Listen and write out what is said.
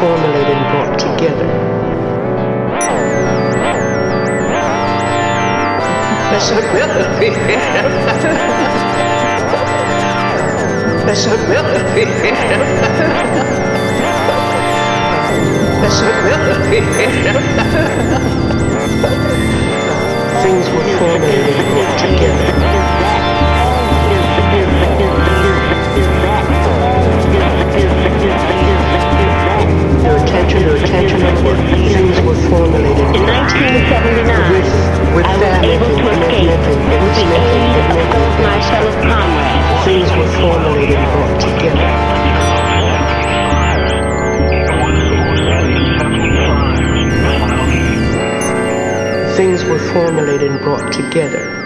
formulated and brought together. Things were formulated and brought together. Brought together. Things were formulated and brought together.